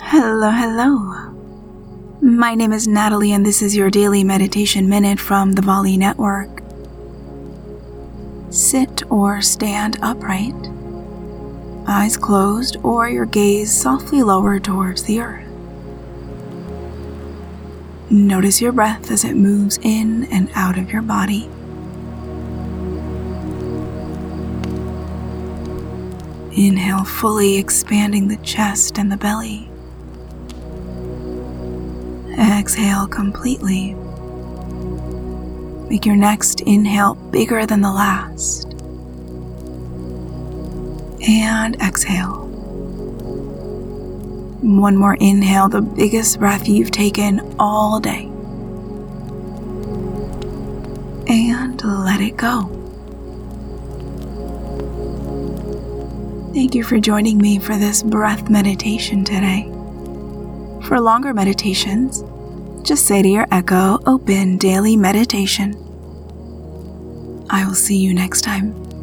Hello, hello. My name is Natalie, and this is your daily meditation minute from the Volley Network. Sit or stand upright, eyes closed, or your gaze softly lowered towards the earth. Notice your breath as it moves in and out of your body. Inhale fully, expanding the chest and the belly. Exhale completely. Make your next inhale bigger than the last. And exhale. One more inhale, the biggest breath you've taken all day. And let it go. Thank you for joining me for this breath meditation today. For longer meditations, just say to your echo, Open Daily Meditation. I will see you next time.